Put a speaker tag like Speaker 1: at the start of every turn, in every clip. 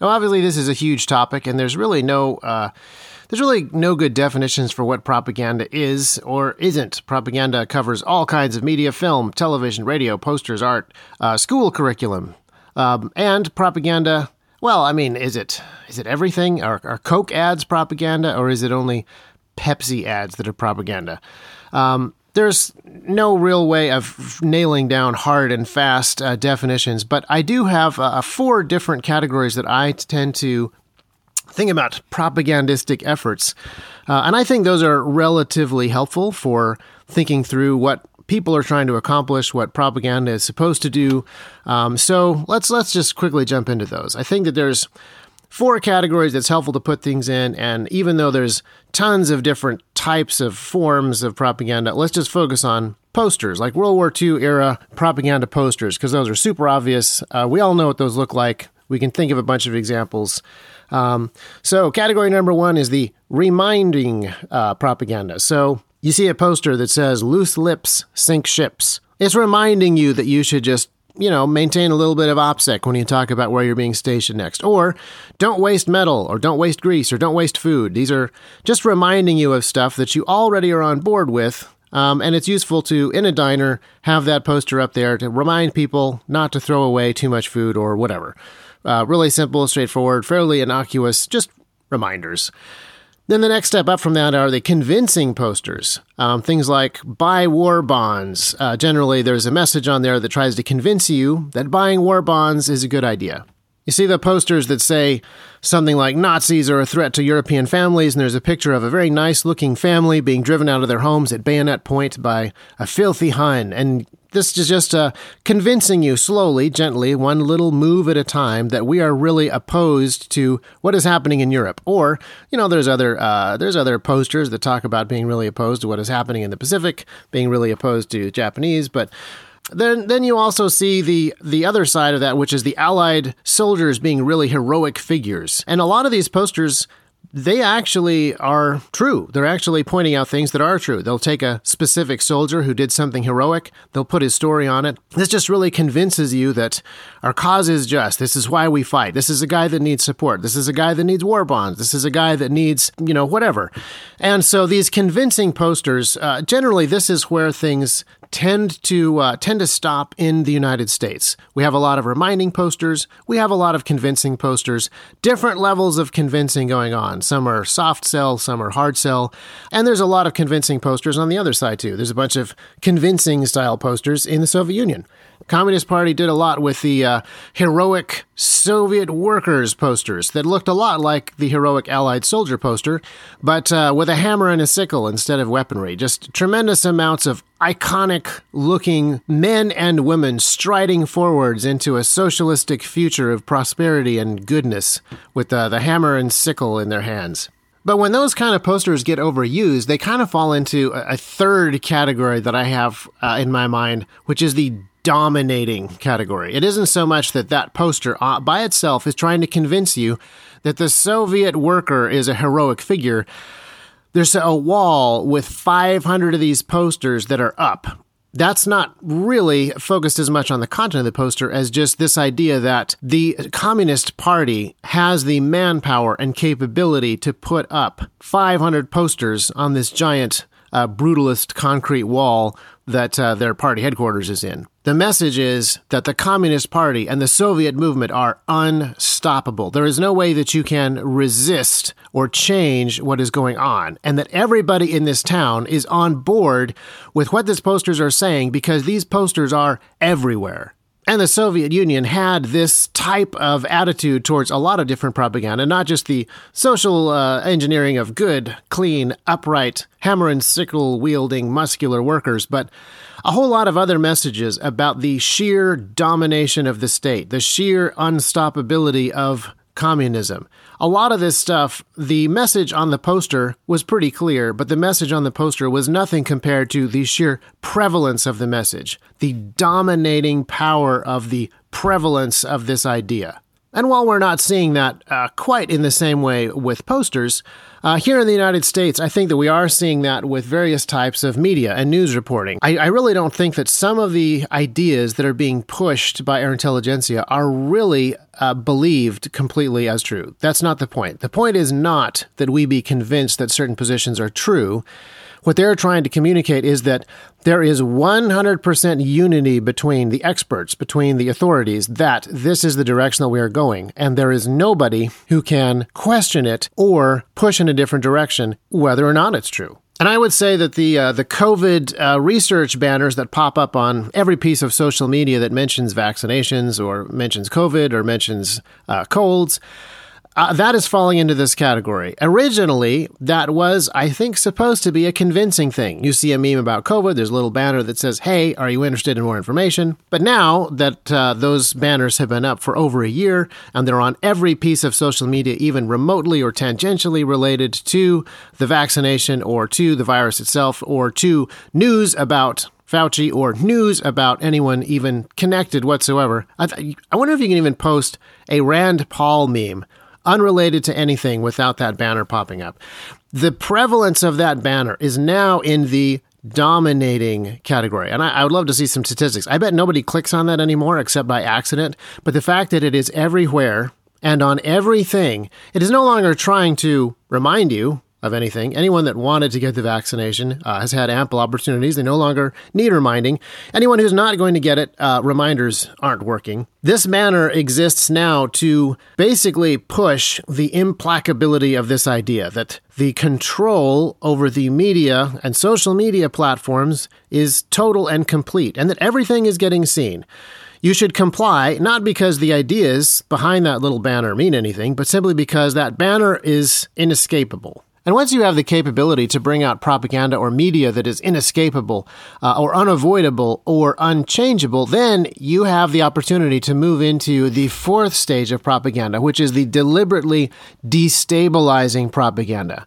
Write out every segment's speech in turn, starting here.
Speaker 1: Now, obviously, this is a huge topic, and there's really no uh, there's really no good definitions for what propaganda is or isn't. Propaganda covers all kinds of media, film, television, radio, posters, art, uh, school curriculum, um, and propaganda. Well, I mean, is it is it everything? Are, are Coke ads propaganda, or is it only Pepsi ads that are propaganda? Um, there's no real way of nailing down hard and fast uh, definitions, but I do have uh, four different categories that I tend to think about propagandistic efforts. Uh, and I think those are relatively helpful for thinking through what people are trying to accomplish, what propaganda is supposed to do. Um, so let's let's just quickly jump into those. I think that there's four categories that's helpful to put things in. And even though there's tons of different types of forms of propaganda, let's just focus on posters, like World War II era propaganda posters, because those are super obvious. Uh, we all know what those look like. We can think of a bunch of examples. Um, so, category number one is the reminding uh, propaganda. So, you see a poster that says, Loose lips sink ships. It's reminding you that you should just you know, maintain a little bit of OPSEC when you talk about where you're being stationed next. Or don't waste metal, or don't waste grease, or don't waste food. These are just reminding you of stuff that you already are on board with. Um, and it's useful to, in a diner, have that poster up there to remind people not to throw away too much food or whatever. Uh, really simple, straightforward, fairly innocuous, just reminders. Then the next step up from that are the convincing posters. Um, things like buy war bonds. Uh, generally, there's a message on there that tries to convince you that buying war bonds is a good idea. You see the posters that say something like Nazis are a threat to European families, and there's a picture of a very nice looking family being driven out of their homes at bayonet point by a filthy Hun. And this is just uh, convincing you slowly, gently, one little move at a time, that we are really opposed to what is happening in Europe. Or, you know, there's other uh, there's other posters that talk about being really opposed to what is happening in the Pacific, being really opposed to Japanese, but then then you also see the the other side of that which is the allied soldiers being really heroic figures and a lot of these posters they actually are true. They're actually pointing out things that are true. They'll take a specific soldier who did something heroic, they'll put his story on it. This just really convinces you that our cause is just. This is why we fight. This is a guy that needs support. This is a guy that needs war bonds. This is a guy that needs, you know, whatever. And so these convincing posters, uh, generally, this is where things tend to uh, tend to stop in the United States. We have a lot of reminding posters. We have a lot of convincing posters. Different levels of convincing going on. Some are soft sell, some are hard sell, and there's a lot of convincing posters on the other side too. There's a bunch of convincing style posters in the Soviet Union. Communist Party did a lot with the uh, heroic Soviet workers posters that looked a lot like the heroic Allied soldier poster, but uh, with a hammer and a sickle instead of weaponry. Just tremendous amounts of iconic looking men and women striding forwards into a socialistic future of prosperity and goodness with uh, the hammer and sickle in their hands. But when those kind of posters get overused, they kind of fall into a, third category that I have uh, in my mind, which is the dominating category. It isn't so much that that poster uh, by itself is trying to convince you that the Soviet worker is a heroic figure. There's a wall with 500 of these posters that are up. That's not really focused as much on the content of the poster as just this idea that the Communist Party has the manpower and capability to put up 500 posters on this giant uh, brutalist concrete wall that uh, their party headquarters is in. The message is that the Communist Party and the Soviet movement are unstoppable. There is no way that you can resist or change what is going on, and that everybody in this town is on board with what these posters are saying because these posters are everywhere. And the Soviet Union had this type of attitude towards a lot of different propaganda, not just the social uh, engineering of good, clean, upright, hammer and sickle wielding, muscular workers, but a whole lot of other messages about the sheer domination of the state, the sheer unstoppability of communism. A lot of this stuff, the message on the poster was pretty clear, but the message on the poster was nothing compared to the sheer prevalence of the message, the dominating power of the prevalence of this idea. And while we're not seeing that uh, quite in the same way with posters, uh, here in the United States, I think that we are seeing that with various types of media and news reporting. I, I really don't think that some of the ideas that are being pushed by our intelligentsia are really uh, believed completely as true. That's not the point. The point is not that we be convinced that certain positions are true. What they're trying to communicate is that there is 100% unity between the experts, between the authorities, that this is the direction that we are going. And there is nobody who can question it or push in a different direction, whether or not it's true. And I would say that the uh, the COVID uh, research banners that pop up on every piece of social media that mentions vaccinations or mentions COVID or mentions uh, colds uh, that is falling into this category. Originally, that was, I think, supposed to be a convincing thing. You see a meme about COVID, there's a little banner that says, Hey, are you interested in more information? But now that uh, those banners have been up for over a year and they're on every piece of social media, even remotely or tangentially related to the vaccination or to the virus itself or to news about Fauci or news about anyone even connected whatsoever. I, th- I wonder if you can even post a Rand Paul meme unrelated to anything without that banner popping up. The prevalence of that banner is now in the dominating category. And I, I, would love to see some statistics. I bet nobody clicks on that anymore except by accident. But the fact that it is everywhere and on everything, it is no longer trying to remind you of anything. Anyone that wanted to get the vaccination uh, has had ample opportunities. They no longer need reminding. Anyone who's not going to get it, uh, reminders aren't working. This banner exists now to basically push the implacability of this idea that the control over the media and social media platforms is total and complete, and that everything is getting seen. You should comply, not because the ideas behind that little banner mean anything, but simply because that banner is inescapable. And once you have the capability to bring out propaganda or media that is inescapable uh, or unavoidable or unchangeable, then you have the opportunity to move into the fourth stage of propaganda, which is the deliberately destabilizing propaganda.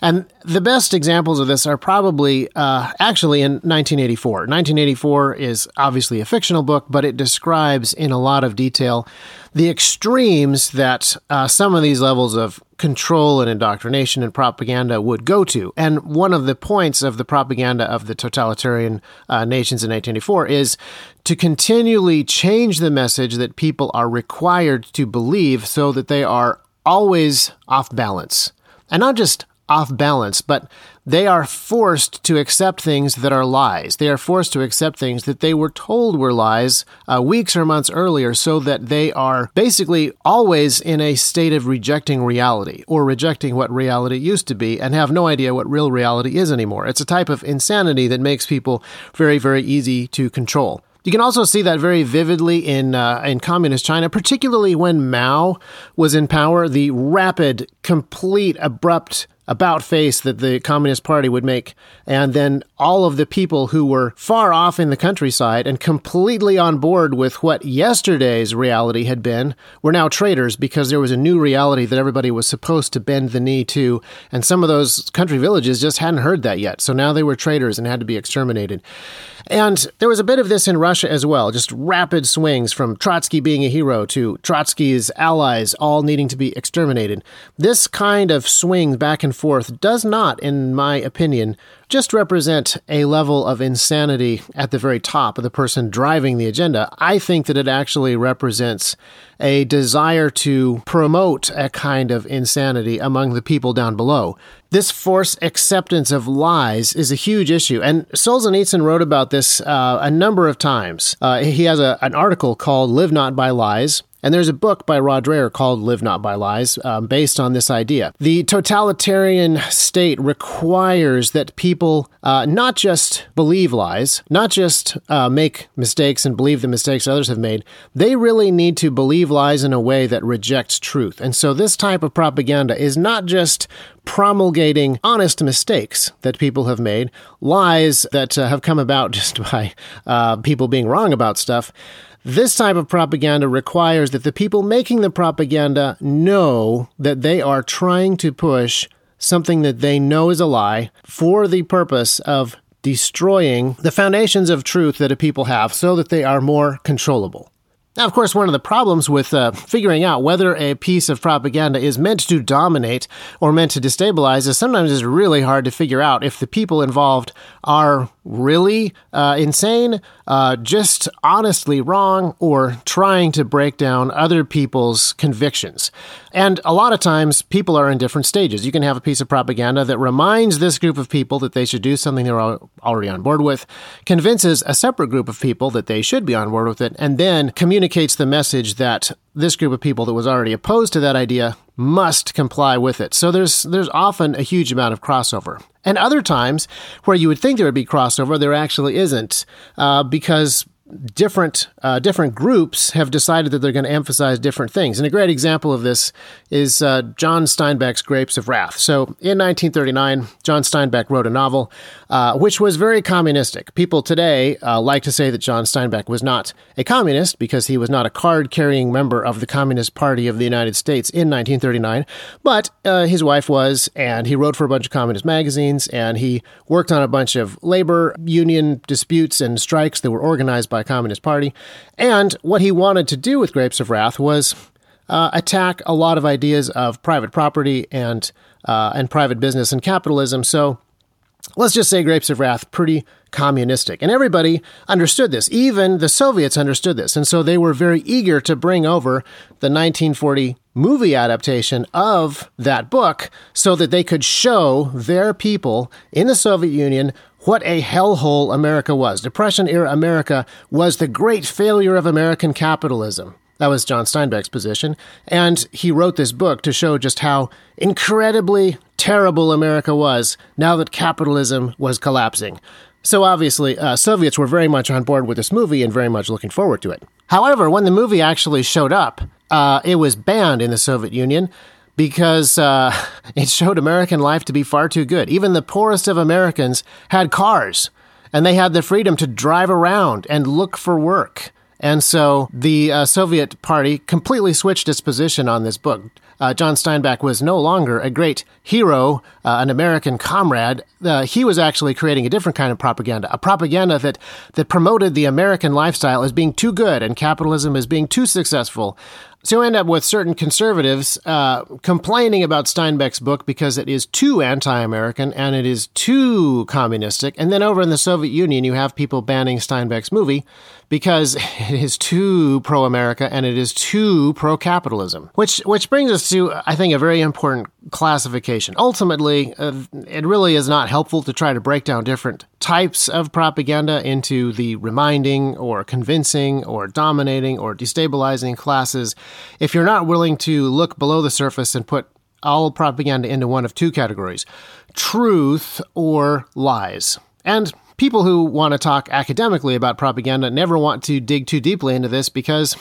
Speaker 1: And the best examples of this are probably uh, actually in 1984. 1984 is obviously a fictional book, but it describes in a lot of detail the extremes that uh, some of these levels of control and indoctrination and propaganda would go to. And one of the points of the propaganda of the totalitarian uh, nations in 1984 is to continually change the message that people are required to believe so that they are always off balance. And not just off balance, but they are forced to accept things that are lies. They are forced to accept things that they were told were lies uh, weeks or months earlier, so that they are basically always in a state of rejecting reality or rejecting what reality used to be and have no idea what real reality is anymore. It's a type of insanity that makes people very, very easy to control. You can also see that very vividly in uh, in communist China, particularly when Mao was in power. The rapid, complete, abrupt about face that the Communist Party would make. And then all of the people who were far off in the countryside and completely on board with what yesterday's reality had been were now traitors because there was a new reality that everybody was supposed to bend the knee to. And some of those country villages just hadn't heard that yet. So now they were traitors and had to be exterminated. And there was a bit of this in Russia as well, just rapid swings from Trotsky being a hero to Trotsky's allies all needing to be exterminated. This kind of swing back and forth does not, in my opinion, just represent a level of insanity at the very top of the person driving the agenda. I think that it actually represents a desire to promote a kind of insanity among the people down below. This forced acceptance of lies is a huge issue, and Solzhenitsyn wrote about this uh, a number of times. Uh, he has a, an article called Live Not by Lies, and there's a book by Rod Dreher called Live Not by Lies, um, based on this idea. The totalitarian state requires that people uh, not just believe lies, not just uh, make mistakes and believe the mistakes others have made, they really need to believe lies in a way that rejects truth. And so this type of propaganda is not just promulgating honest mistakes that people have made, lies that uh, have come about just by uh, people being wrong about stuff. This type of propaganda requires that the people making the propaganda know that they are trying to push something that they know is a lie for the purpose of destroying the foundations of truth that a people have so that they are more controllable. Now, of course, one of the problems with uh, figuring out whether a piece of propaganda is meant to dominate or meant to destabilize is sometimes it's really hard to figure out if the people involved are really uh, insane, uh, just honestly wrong, or trying to break down other people's convictions. And a lot of times, people are in different stages. You can have a piece of propaganda that reminds this group of people that they should do something they're already on board with, convinces a separate group of people that they should be on board with it, and then communicates the message that this group of people that was already opposed to that idea must comply with it. So there's there's often a huge amount of crossover. And other times where you would think there would be crossover, there actually isn't, uh, because different uh, different groups have decided that they're going to emphasize different things. And a great example of this is uh, John Steinbeck's Grapes of Wrath. So in 1939, John Steinbeck wrote a novel uh, which was very communistic. People today uh, like to say that John Steinbeck was not a communist because he was not a card carrying member of the Communist Party of the United States in 1939, but uh, his wife was, and he wrote for a bunch of communist magazines, and he worked on a bunch of labor union disputes and strikes that were organized by Communist Party. And what he wanted to do with Grapes of Wrath was uh, attack a lot of ideas of private property and uh, and private business and capitalism. So let's just say Grapes of Wrath pretty communistic. And everybody understood this. Even the Soviets understood this. And so they were very eager to bring over the 1940 movie adaptation of that book so that they could show their people in the Soviet Union what a hellhole America was. Depression era America was the great failure of American capitalism. That was John Steinbeck's position. And he wrote this book to show just how incredibly terrible America was now that capitalism was collapsing. So obviously, uh, Soviets were very much on board with this movie and very much looking forward to it. However, when the movie actually showed up, uh, it was banned in the Soviet Union because uh, it showed American life to be far too good. Even the poorest of Americans had cars, and they had the freedom to drive around and look for work. And so the uh, Soviet Party completely switched its position on this book. Uh, John Steinbeck was no longer a great hero, uh, an American comrade. Uh, he was actually creating a different kind of propaganda, a propaganda that, that promoted the American lifestyle as being too good and capitalism as being too successful. So you end up with certain conservatives uh, complaining about Steinbeck's book because it is too anti American and it is too communistic. And then over in the Soviet Union, you have people banning Steinbeck's movie because it is too pro America and it is too pro capitalism. Which, which brings us to, I think, a very important classification. Ultimately, uh, it really is not helpful to try to break down different types of propaganda into the reminding or convincing or dominating or destabilizing classes if you're not willing to look below the surface and put all propaganda into one of two categories truth or lies. And people who want to talk academically about propaganda never want to dig too deeply into this because,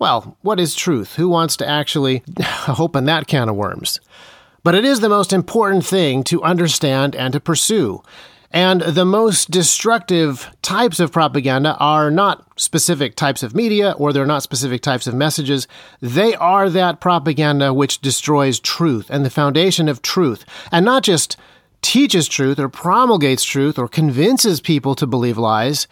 Speaker 1: well, what is truth? Who wants to actually open that can of worms? But it is the most important thing to understand and to pursue. And the most destructive types of propaganda are not specific types of media or they're not specific types of messages. They are that propaganda which destroys truth and the foundation of truth. And not just teaches truth or promulgates truth or convinces people to believe lies,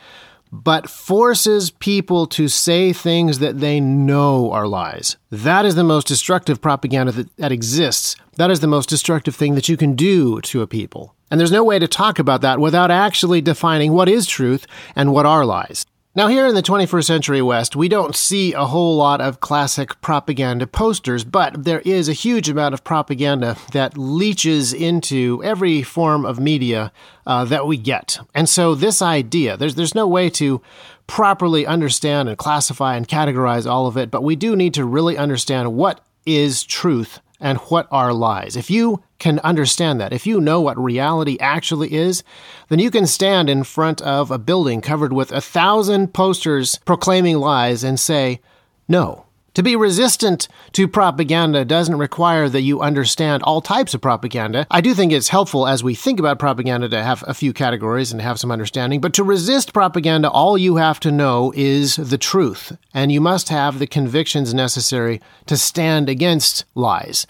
Speaker 1: but forces people to say things that they know are lies. That is the most destructive propaganda that, that exists. That is the most destructive thing that you can do to a people. And there's no way to talk about that without actually defining what is truth and what are lies. Now, here in the 21st century West, we don't see a whole lot of classic propaganda posters, but there is a huge amount of propaganda that leaches into every form of media uh, that we get. And so, this idea, there's, there's no way to properly understand and classify and categorize all of it, but we do need to really understand what is truth and what are lies. If you can understand that, if you know what reality actually is, then you can stand in front of a building covered with a thousand posters proclaiming lies and say, no, to be resistant to propaganda doesn't require that you understand all types of propaganda. I do think it's helpful as we think about propaganda to have a few categories and have some understanding, but to resist propaganda, all you have to know is the truth, and you must have the convictions necessary to stand against lies.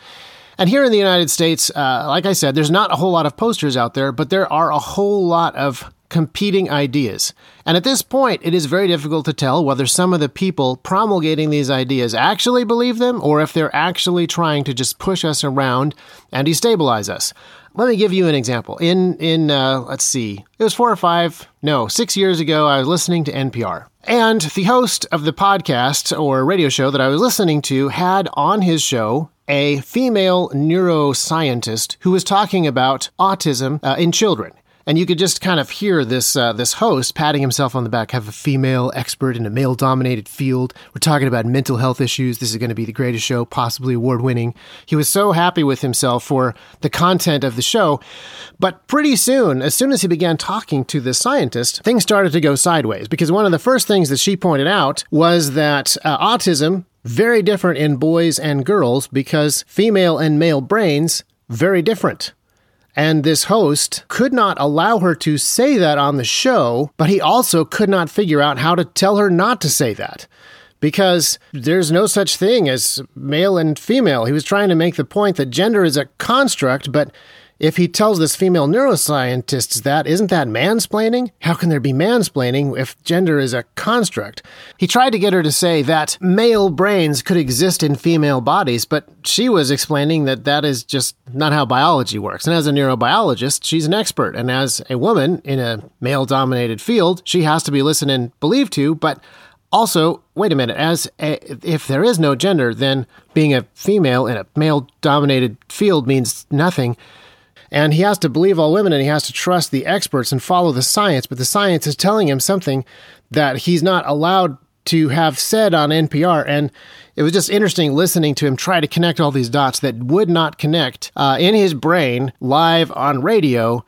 Speaker 1: And here in the United States, uh, like I said, there's not a whole lot of posters out there, but there are a whole lot of competing ideas. And at this point, it is very difficult to tell whether some of the people promulgating these ideas actually believe them or if they're actually trying to just push us around and destabilize us. Let me give you an example. In in uh, let's see, it was four or five, no, six years ago. I was listening to NPR, and the host of the podcast or radio show that I was listening to had on his show a female neuroscientist who was talking about autism uh, in children and you could just kind of hear this uh, this host patting himself on the back. Have a female expert in a male dominated field. We're talking about mental health issues. This is going to be the greatest show, possibly award winning. He was so happy with himself for the content of the show, but pretty soon, as soon as he began talking to the scientist, things started to go sideways because one of the first things that she pointed out was that uh, autism very different in boys and girls because female and male brains very different. And this host could not allow her to say that on the show, but he also could not figure out how to tell her not to say that. Because there's no such thing as male and female. He was trying to make the point that gender is a construct, but if he tells this female neuroscientist that, isn't that mansplaining? How can there be mansplaining if gender is a construct? He tried to get her to say that male brains could exist in female bodies, but she was explaining that that is just not how biology works. And as a neurobiologist, she's an expert. And as a woman in a male dominated field, she has to be listened and believed to, but also, wait a minute, as a, if there is no gender, then being a female in a male dominated field means nothing. And he has to believe all women and he has to trust the experts and follow the science. But the science is telling him something that he's not allowed to have said on NPR. And it was just interesting listening to him try to connect all these dots that would not connect uh, in his brain live on radio.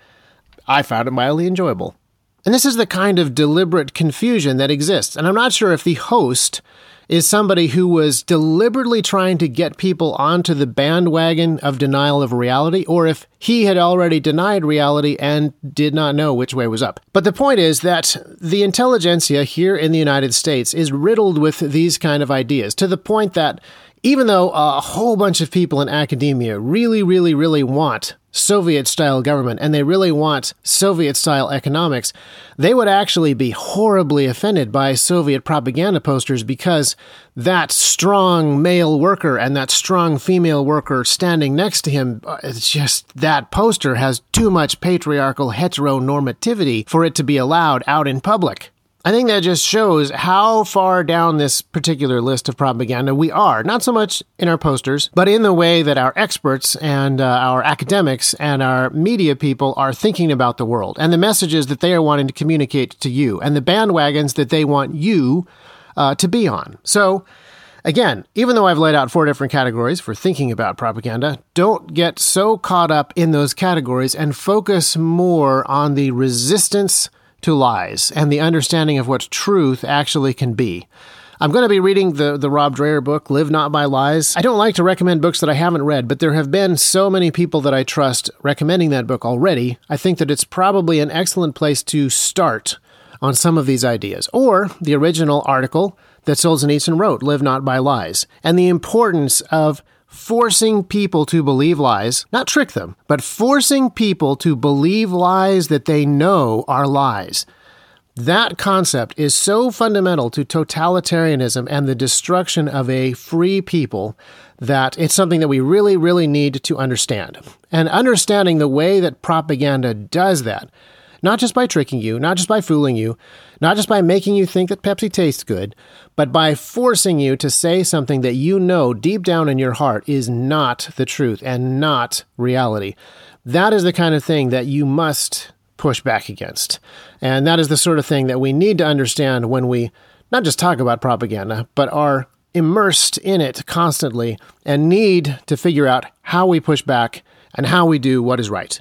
Speaker 1: I found it mildly enjoyable. And this is the kind of deliberate confusion that exists. And I'm not sure if the host is somebody who was deliberately trying to get people onto the bandwagon of denial of reality, or if he had already denied reality and did not know which way was up. But the point is that the intelligentsia here in the United States is riddled with these kind of ideas to the point that even though a whole bunch of people in academia really, really, really want Soviet style government and they really want Soviet style economics, they would actually be horribly offended by Soviet propaganda posters because that strong male worker and that strong female worker standing next to him, uh, it's just that poster has too much patriarchal heteronormativity for it to be allowed out in public. I think that just shows how far down this particular list of propaganda we are. Not so much in our posters, but in the way that our experts and uh, our academics and our media people are thinking about the world and the messages that they are wanting to communicate to you and the bandwagons that they want you uh, to be on. So, Again, even though I've laid out four different categories for thinking about propaganda, don't get so caught up in those categories and focus more on the resistance to lies and the understanding of what truth actually can be. I'm going to be reading the, the Rod Dreher book, Live Not by Lies. I don't like to recommend books that I haven't read, but there have been so many people that I trust recommending that book already. I think that it's probably an excellent place to start on some of these ideas. Or the original article that Solzhenitsyn wrote, Live Not by Lies, and the importance of forcing people to believe lies, not trick them, but forcing people to believe lies that they know are lies. That concept is so fundamental to totalitarianism and the destruction of a free people that it's something that we really, really need to understand. And understanding the way that propaganda does that not just by tricking you, not just by fooling you, not just by making you think that Pepsi tastes good, but by forcing you to say something that you know deep down in your heart is not the truth and not reality. That is the kind of thing that you must push back against. And that is the sort of thing that we need to understand when we not just talk about propaganda, but are immersed in it constantly and need to figure out how we push back and how we do what is right.